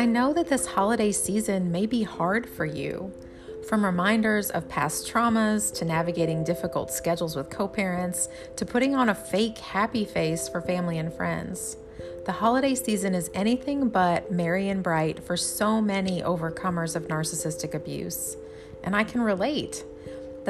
I know that this holiday season may be hard for you. From reminders of past traumas to navigating difficult schedules with co parents to putting on a fake happy face for family and friends. The holiday season is anything but merry and bright for so many overcomers of narcissistic abuse. And I can relate.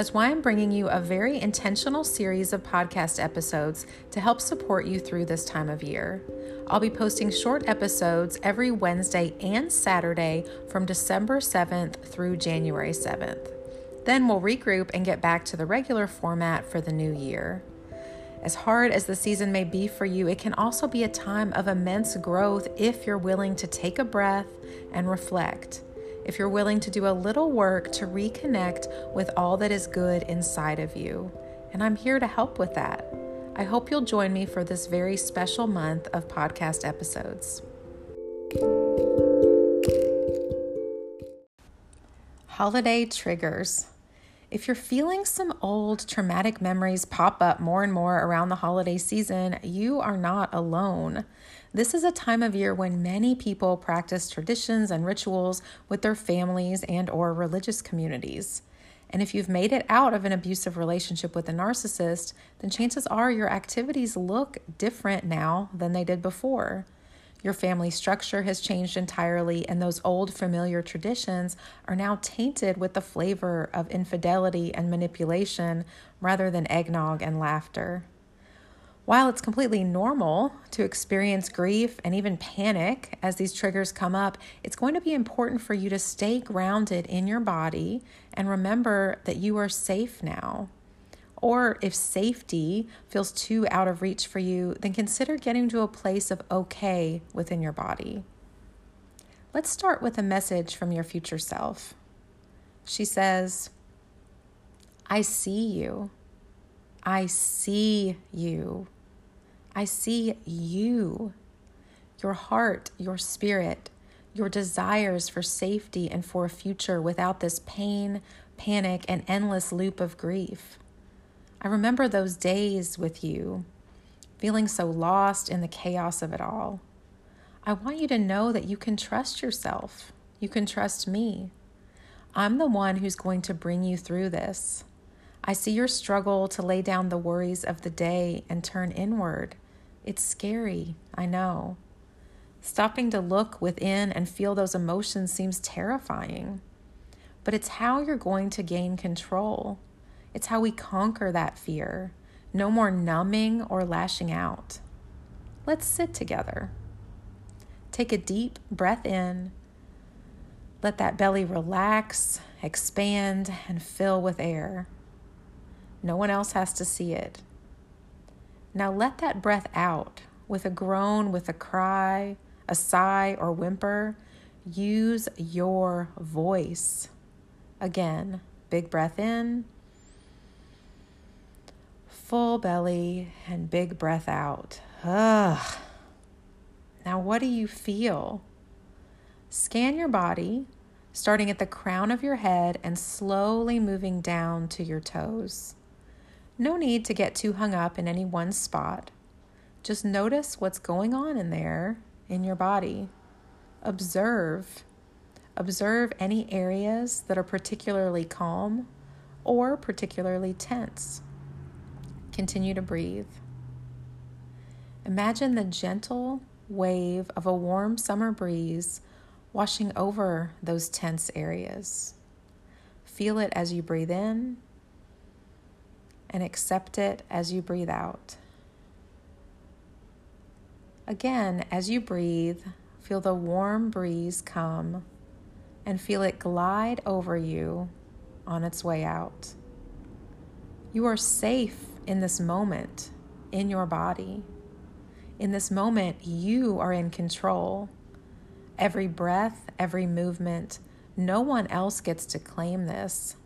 That's why I'm bringing you a very intentional series of podcast episodes to help support you through this time of year. I'll be posting short episodes every Wednesday and Saturday from December 7th through January 7th. Then we'll regroup and get back to the regular format for the new year. As hard as the season may be for you, it can also be a time of immense growth if you're willing to take a breath and reflect if you're willing to do a little work to reconnect with all that is good inside of you. And I'm here to help with that. I hope you'll join me for this very special month of podcast episodes. Holiday triggers. If you're feeling some old traumatic memories pop up more and more around the holiday season, you are not alone. This is a time of year when many people practice traditions and rituals with their families and or religious communities. And if you've made it out of an abusive relationship with a narcissist, then chances are your activities look different now than they did before. Your family structure has changed entirely, and those old familiar traditions are now tainted with the flavor of infidelity and manipulation rather than eggnog and laughter. While it's completely normal to experience grief and even panic as these triggers come up, it's going to be important for you to stay grounded in your body and remember that you are safe now. Or if safety feels too out of reach for you, then consider getting to a place of okay within your body. Let's start with a message from your future self. She says, I see you. I see you. I see you, your heart, your spirit, your desires for safety and for a future without this pain, panic, and endless loop of grief. I remember those days with you, feeling so lost in the chaos of it all. I want you to know that you can trust yourself. You can trust me. I'm the one who's going to bring you through this. I see your struggle to lay down the worries of the day and turn inward. It's scary, I know. Stopping to look within and feel those emotions seems terrifying. But it's how you're going to gain control. It's how we conquer that fear. No more numbing or lashing out. Let's sit together. Take a deep breath in. Let that belly relax, expand, and fill with air. No one else has to see it. Now let that breath out with a groan, with a cry, a sigh, or whimper. Use your voice. Again, big breath in, full belly, and big breath out. Ugh. Now, what do you feel? Scan your body, starting at the crown of your head and slowly moving down to your toes. No need to get too hung up in any one spot. Just notice what's going on in there in your body. Observe. Observe any areas that are particularly calm or particularly tense. Continue to breathe. Imagine the gentle wave of a warm summer breeze washing over those tense areas. Feel it as you breathe in and accept it as you breathe out. Again, as you breathe, feel the warm breeze come and feel it glide over you on its way out. You are safe in this moment in your body. In this moment, you are in control. Every breath, every movement, no one else gets to claim this.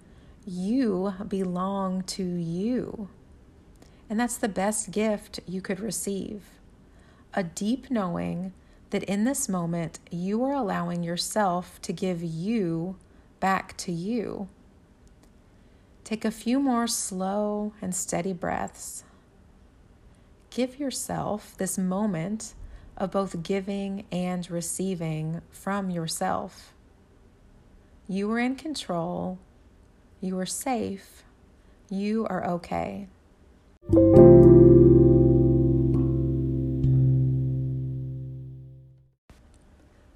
You belong to you. And that's the best gift you could receive a deep knowing that in this moment you are allowing yourself to give you back to you. Take a few more slow and steady breaths. Give yourself this moment of both giving and receiving from yourself. You are in control. You are safe. You are okay.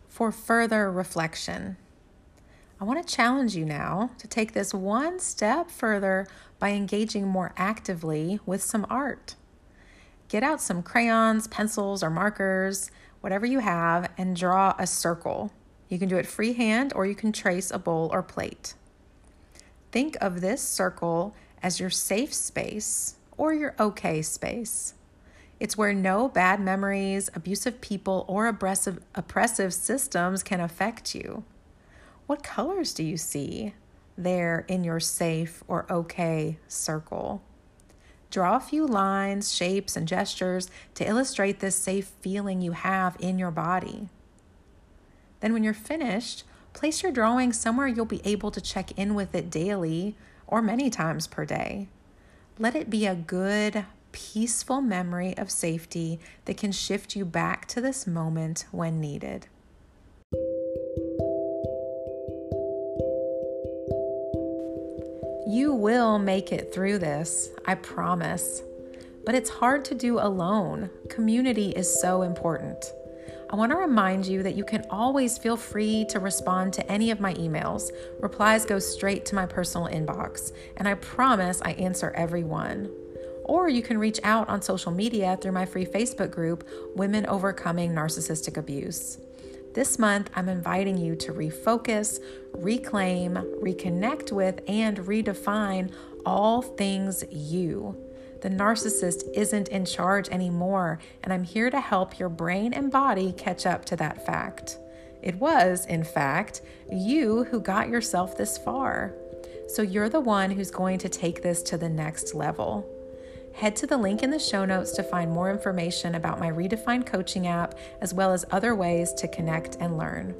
For further reflection, I want to challenge you now to take this one step further by engaging more actively with some art. Get out some crayons, pencils, or markers, whatever you have, and draw a circle. You can do it freehand or you can trace a bowl or plate. Think of this circle as your safe space or your okay space. It's where no bad memories, abusive people, or oppressive, oppressive systems can affect you. What colors do you see there in your safe or okay circle? Draw a few lines, shapes, and gestures to illustrate this safe feeling you have in your body. Then, when you're finished, place your drawing somewhere you'll be able to check in with it daily or many times per day. Let it be a good, peaceful memory of safety that can shift you back to this moment when needed. Will make it through this, I promise. But it's hard to do alone. Community is so important. I want to remind you that you can always feel free to respond to any of my emails. Replies go straight to my personal inbox, and I promise I answer every one. Or you can reach out on social media through my free Facebook group, Women Overcoming Narcissistic Abuse. This month, I'm inviting you to refocus, reclaim, reconnect with, and redefine all things you. The narcissist isn't in charge anymore, and I'm here to help your brain and body catch up to that fact. It was, in fact, you who got yourself this far. So you're the one who's going to take this to the next level. Head to the link in the show notes to find more information about my Redefined coaching app, as well as other ways to connect and learn.